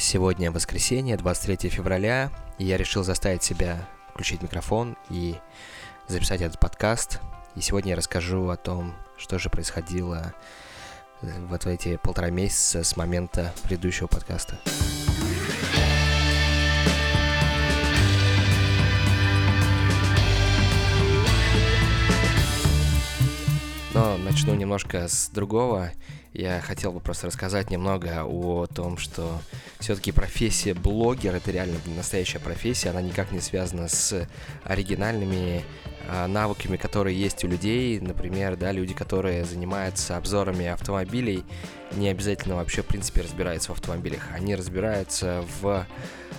Сегодня воскресенье, 23 февраля, и я решил заставить себя включить микрофон и записать этот подкаст. И сегодня я расскажу о том, что же происходило вот в эти полтора месяца с момента предыдущего подкаста. Но начну немножко с другого. Я хотел бы просто рассказать немного о том, что все-таки профессия блогер это реально настоящая профессия, она никак не связана с оригинальными а, навыками, которые есть у людей. Например, да, люди, которые занимаются обзорами автомобилей, не обязательно вообще, в принципе, разбираются в автомобилях. Они разбираются в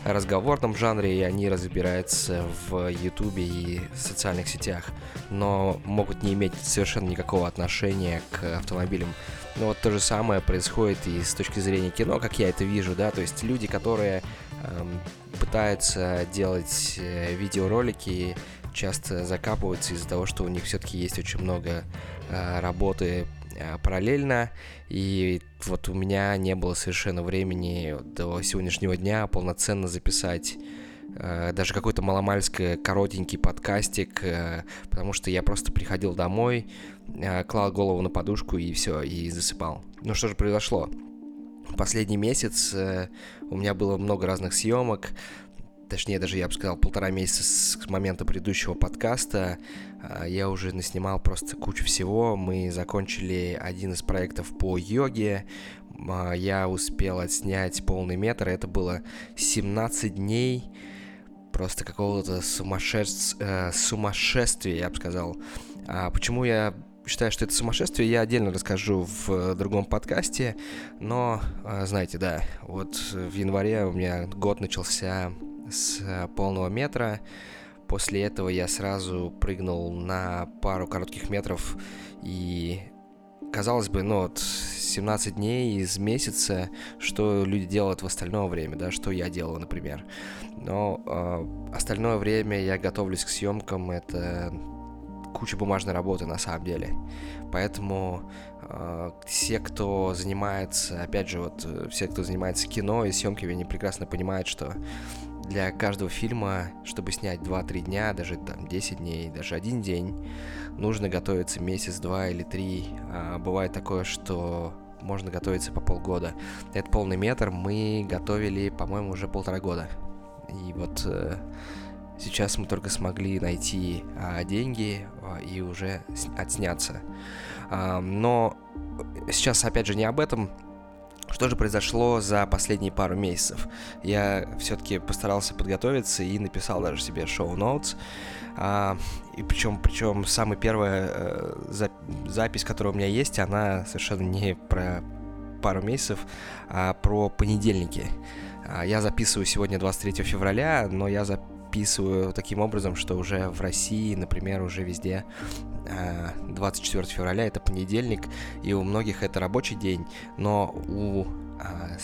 разговорном жанре, и они разбираются в Ютубе и социальных сетях, но могут не иметь совершенно никакого отношения к автомобилям. Но вот то же самое происходит и с точки зрения кино, как я это вижу, да, то есть люди, которые эм, пытаются делать э, видеоролики, часто закапываются из-за того, что у них все-таки есть очень много э, работы параллельно, и вот у меня не было совершенно времени до сегодняшнего дня полноценно записать э, даже какой-то маломальский коротенький подкастик, э, потому что я просто приходил домой, клал голову на подушку и все, и засыпал. Ну что же произошло? Последний месяц у меня было много разных съемок, точнее даже я бы сказал полтора месяца с момента предыдущего подкаста, а, я уже наснимал просто кучу всего. Мы закончили один из проектов по йоге, а, я успел отснять полный метр, это было 17 дней просто какого-то сумасшествия, э, сумасшествия, я бы сказал. А почему я считаю, что это сумасшествие, я отдельно расскажу в другом подкасте, но, а, знаете, да, вот в январе у меня год начался с э, полного метра. После этого я сразу прыгнул на пару коротких метров и казалось бы, ну вот 17 дней из месяца, что люди делают в остальное время, да, что я делаю, например. Но э, остальное время я готовлюсь к съемкам, это куча бумажной работы на самом деле. Поэтому э, все, кто занимается, опять же, вот все, кто занимается кино и съемками, они прекрасно понимают, что для каждого фильма, чтобы снять 2-3 дня, даже там 10 дней, даже один день, нужно готовиться месяц, два или три. А бывает такое, что можно готовиться по полгода. Этот полный метр мы готовили, по-моему, уже полтора года. И вот э, сейчас мы только смогли найти э, деньги э, и уже отсняться. Э, но сейчас, опять же, не об этом. Что же произошло за последние пару месяцев? Я все-таки постарался подготовиться и написал даже себе шоу-ноутс. А, и причем, причем самая первая э, за, запись, которая у меня есть, она совершенно не про пару месяцев, а про понедельники. А, я записываю сегодня 23 февраля, но я записываю таким образом, что уже в России, например, уже везде 24 э, февраля это понедельник, и у многих это рабочий день, но у а,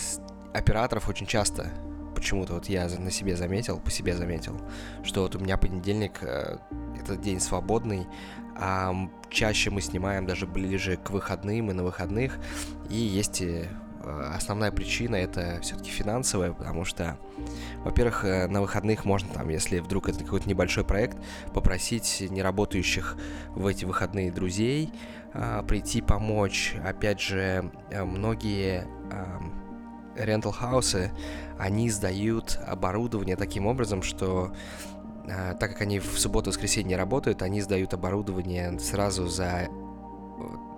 операторов очень часто почему-то вот я на себе заметил, по себе заметил, что вот у меня понедельник э, этот день свободный, а чаще мы снимаем даже ближе к выходным и на выходных, и есть Э, основная причина это все-таки финансовая, потому что, во-первых, э, на выходных можно, там, если вдруг это какой-то небольшой проект, попросить неработающих в эти выходные друзей а, прийти помочь. Опять же, э, многие рентал хаусы, они сдают оборудование таким образом, что так как они в субботу-воскресенье работают, они сдают оборудование сразу за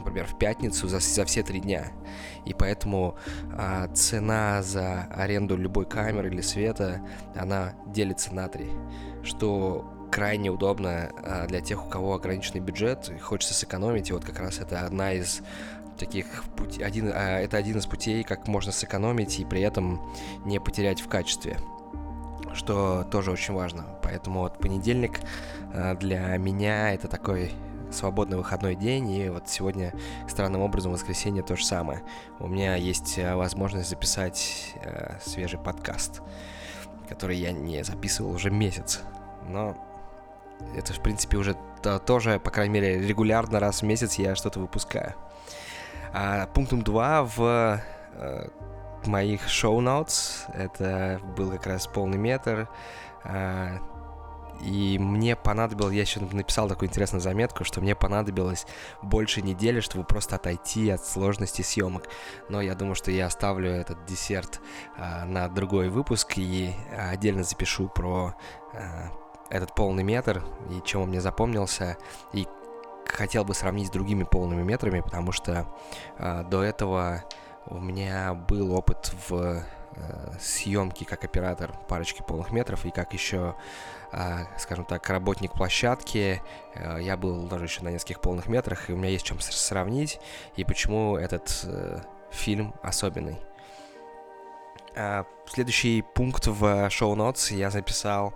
например, в пятницу за, за все три дня. И поэтому а, цена за аренду любой камеры или света, она делится на три, что крайне удобно а, для тех, у кого ограниченный бюджет, и хочется сэкономить, и вот как раз это одна из таких путей, один, а, это один из путей, как можно сэкономить и при этом не потерять в качестве что тоже очень важно. Поэтому вот понедельник а, для меня это такой свободный выходной день, и вот сегодня, странным образом, воскресенье то же самое. У меня есть э, возможность записать э, свежий подкаст, который я не записывал уже месяц. Но это, в принципе, уже то, тоже, по крайней мере, регулярно раз в месяц я что-то выпускаю. А пунктом 2 в э, моих шоу-ноутс. Это был как раз полный метр. А, и мне понадобилось, я еще написал такую интересную заметку, что мне понадобилось больше недели, чтобы просто отойти от сложности съемок. Но я думаю, что я оставлю этот десерт а, на другой выпуск и отдельно запишу про а, этот полный метр и чем он мне запомнился, и хотел бы сравнить с другими полными метрами, потому что а, до этого у меня был опыт в э, съемке как оператор парочки полных метров и как еще а, скажем так, работник площадки. Э, я был даже еще на нескольких полных метрах, и у меня есть чем сравнить, и почему этот э, фильм особенный. Следующий пункт в шоу-нотс я записал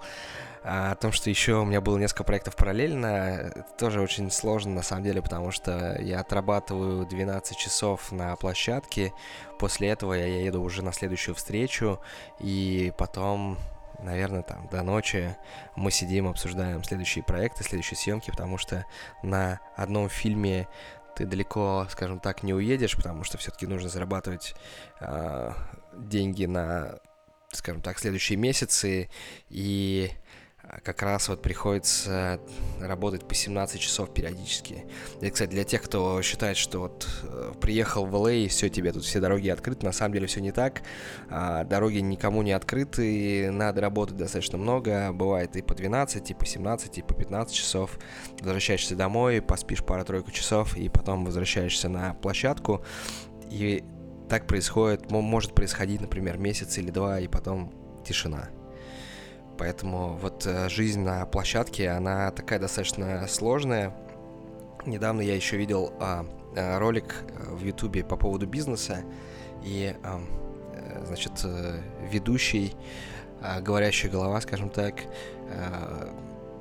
о том, что еще у меня было несколько проектов параллельно. Это тоже очень сложно на самом деле, потому что я отрабатываю 12 часов на площадке. После этого я еду уже на следующую встречу, и потом наверное, там до ночи мы сидим, обсуждаем следующие проекты, следующие съемки, потому что на одном фильме ты далеко, скажем так, не уедешь, потому что все-таки нужно зарабатывать э, деньги на, скажем так, следующие месяцы, и а как раз вот приходится работать по 17 часов периодически. И, кстати, для тех, кто считает, что вот э, приехал в ЛА и все, тебе тут все дороги открыты, на самом деле все не так. А, дороги никому не открыты, надо работать достаточно много, бывает и по 12, и по 17, и по 15 часов. Возвращаешься домой, поспишь пару-тройку часов, и потом возвращаешься на площадку. И так происходит, может происходить, например, месяц или два, и потом тишина. Поэтому вот э, жизнь на площадке, она такая достаточно сложная. Недавно я еще видел а, э, ролик э, в Ютубе по поводу бизнеса, и, а, значит, ведущий, а, говорящая голова, скажем так,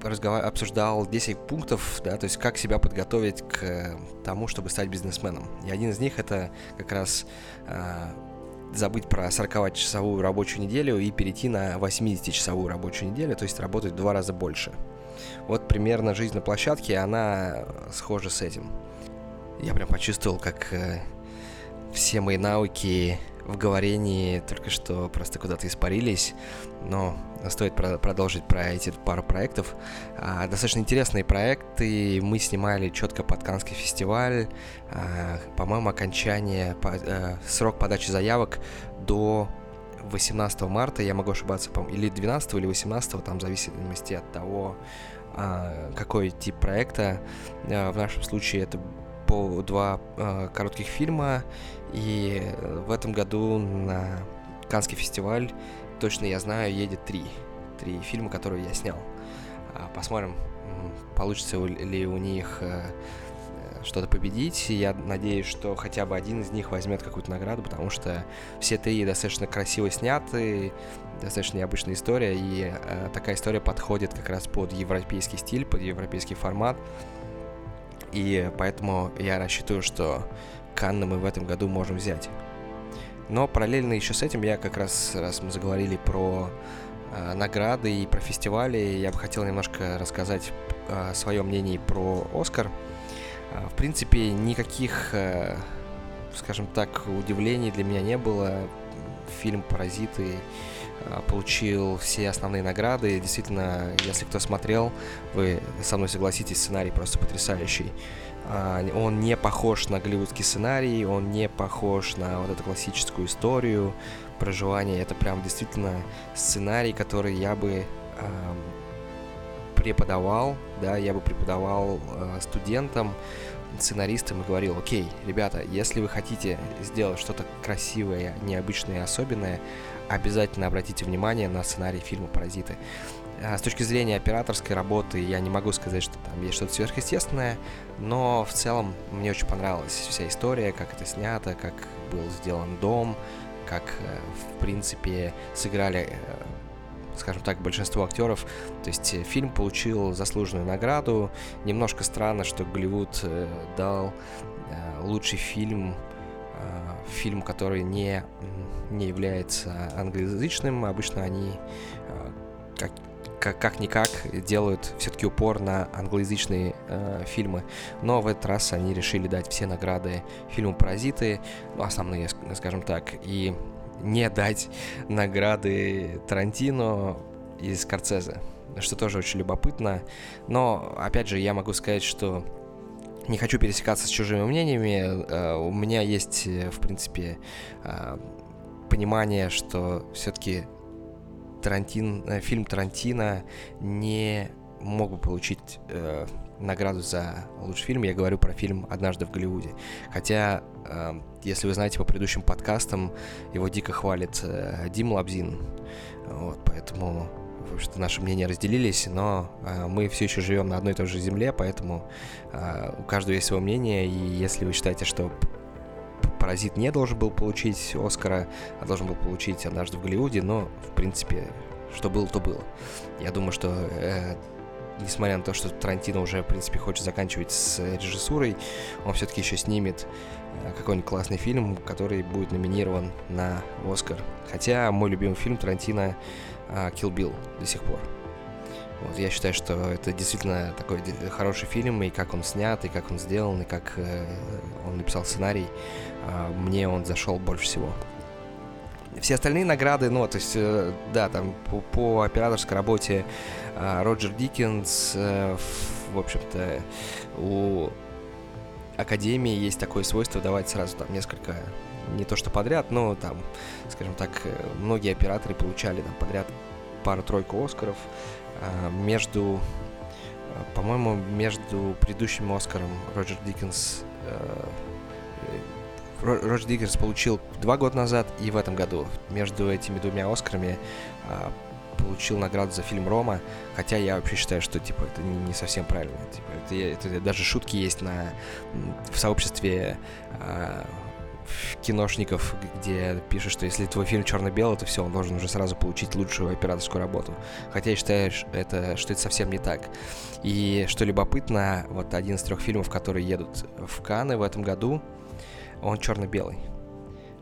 разговар... обсуждал 10 пунктов, да, то есть как себя подготовить к тому, чтобы стать бизнесменом. И один из них это как раз забыть про 40-часовую рабочую неделю и перейти на 80-часовую рабочую неделю, то есть работать в два раза больше. Вот примерно жизнь на площадке, она схожа с этим. Я прям почувствовал, как э, все мои навыки в говорении только что просто куда-то испарились, но стоит про- продолжить про эти пару проектов. А, достаточно интересные проекты. Мы снимали четко под Канский фестиваль. А, по-моему, окончание, по- а, срок подачи заявок до 18 марта, я могу ошибаться, или 12 или 18, там в зависимости от того, а, какой тип проекта. А, в нашем случае это по два э, коротких фильма, и в этом году на Канский фестиваль, точно я знаю, едет три. Три фильма, которые я снял. А, посмотрим, получится ли у них э, что-то победить. Я надеюсь, что хотя бы один из них возьмет какую-то награду, потому что все три достаточно красиво сняты, достаточно необычная история, и э, такая история подходит как раз под европейский стиль, под европейский формат. И поэтому я рассчитываю, что Канны мы в этом году можем взять. Но параллельно еще с этим я как раз, раз мы заговорили про э, награды и про фестивали, я бы хотел немножко рассказать э, свое мнение про Оскар. Э, в принципе, никаких, э, скажем так, удивлений для меня не было. Фильм «Паразиты» получил все основные награды. Действительно, если кто смотрел, вы со мной согласитесь, сценарий просто потрясающий. А, он не похож на голливудский сценарий, он не похож на вот эту классическую историю проживания. Это прям действительно сценарий, который я бы преподавал, да, я бы преподавал э, студентам, сценаристам и говорил, окей, ребята, если вы хотите сделать что-то красивое, необычное и особенное, обязательно обратите внимание на сценарий фильма «Паразиты». А, с точки зрения операторской работы я не могу сказать, что там есть что-то сверхъестественное, но в целом мне очень понравилась вся история, как это снято, как был сделан дом, как, э, в принципе, сыграли э, скажем так, большинство актеров. То есть э, фильм получил заслуженную награду. Немножко странно, что Голливуд дал лучший фильм фильм, который не, не является англоязычным. Обычно они как, как, как-никак делают все-таки упор на англоязычные э, фильмы. Но в этот раз они решили дать все награды фильму «Паразиты», ну, основные, скажем так. И не дать награды Тарантино и Скорцезе, что тоже очень любопытно. Но, опять же, я могу сказать, что не хочу пересекаться с чужими мнениями. Э, у меня есть, э, в принципе, э, понимание, что все-таки Тарантин, фильм Тарантино не мог бы получить награду за лучший фильм. Я говорю про фильм «Однажды в Голливуде». Хотя, э, если вы знаете по предыдущим подкастам, его дико хвалит э, Дим Лабзин. Вот, поэтому что наши мнения разделились, но э, мы все еще живем на одной и той же земле, поэтому э, у каждого есть свое мнение, и если вы считаете, что Паразит не должен был получить Оскара, а должен был получить однажды в Голливуде, но, в принципе, что было, то было. Я думаю, что э, несмотря на то, что Тарантино уже, в принципе, хочет заканчивать с режиссурой, он все-таки еще снимет э, какой-нибудь классный фильм, который будет номинирован на Оскар. Хотя мой любимый фильм Тарантино а, Kill Bill до сих пор. Вот, я считаю, что это действительно такой хороший фильм, и как он снят, и как он сделан, и как э, он написал сценарий, э, мне он зашел больше всего. Все остальные награды, ну, то есть, э, да, там по, по операторской работе э, Роджер Диккенс, э, в, общем-то, у Академии есть такое свойство давать сразу там несколько не то что подряд, но там, скажем так, э, многие операторы получали там подряд пару-тройку Оскаров а, между, э, по-моему, между предыдущим Оскаром Роджер Диккенс Роджер Диккенс получил два года назад и в этом году. Между этими двумя Оскарами а, получил награду за фильм Рома, хотя я вообще считаю, что типа это не, не совсем правильно. Типа, это, это даже шутки есть на в сообществе а, киношников, где пишут, что если твой фильм черно-белый, то все, он должен уже сразу получить лучшую операторскую работу. Хотя я считаю, это, что это совсем не так. И что любопытно, вот один из трех фильмов, которые едут в Канны в этом году, он черно-белый.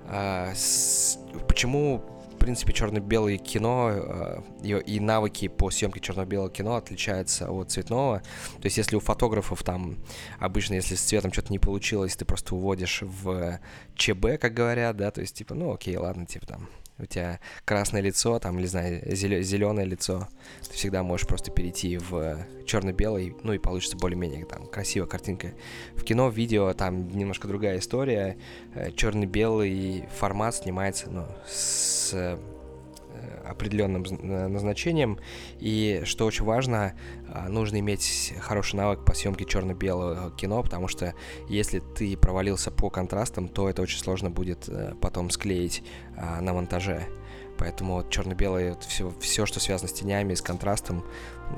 А, с, почему принципе, черно-белое кино э, и, и навыки по съемке черно-белого кино отличаются от цветного. То есть, если у фотографов там обычно, если с цветом что-то не получилось, ты просто уводишь в ЧБ, как говорят, да, то есть, типа, ну, окей, ладно, типа там у тебя красное лицо, там, не знаю, зеленое лицо, ты всегда можешь просто перейти в черно-белый, ну и получится более-менее там красивая картинка. В кино, в видео там немножко другая история. Э, черно-белый формат снимается, ну, с определенным назначением. И что очень важно, а, нужно иметь хороший навык по съемке черно-белого кино, потому что если ты провалился по контрастам, то это очень сложно будет э, потом склеить а, на монтаже. Поэтому вот черно-белое, все, все, что связано с тенями, с контрастом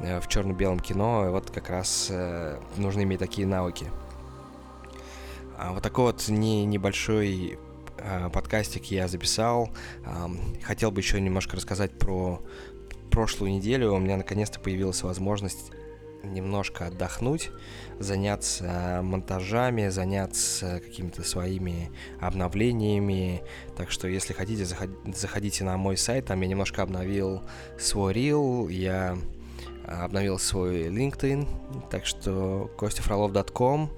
э, в черно-белом кино, вот как раз э, нужно иметь такие навыки. А вот такой вот не, небольшой э, подкастик я записал. Э, хотел бы еще немножко рассказать про прошлую неделю. У меня наконец-то появилась возможность немножко отдохнуть, заняться монтажами, заняться какими-то своими обновлениями. Так что, если хотите, заходите на мой сайт, там я немножко обновил свой рил, я обновил свой LinkedIn, так что kostefrolov.com,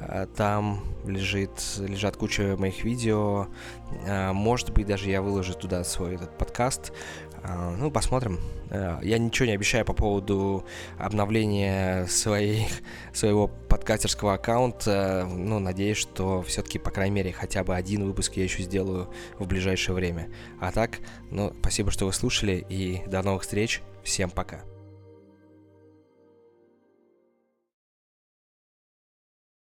а, там лежит, лежат куча моих видео, а, может быть, даже я выложу туда свой этот подкаст, а, ну, посмотрим. Я ничего не обещаю по поводу обновления своих, своего подкастерского аккаунта. Ну, надеюсь, что все-таки, по крайней мере, хотя бы один выпуск я еще сделаю в ближайшее время. А так, ну, спасибо, что вы слушали, и до новых встреч. Всем пока.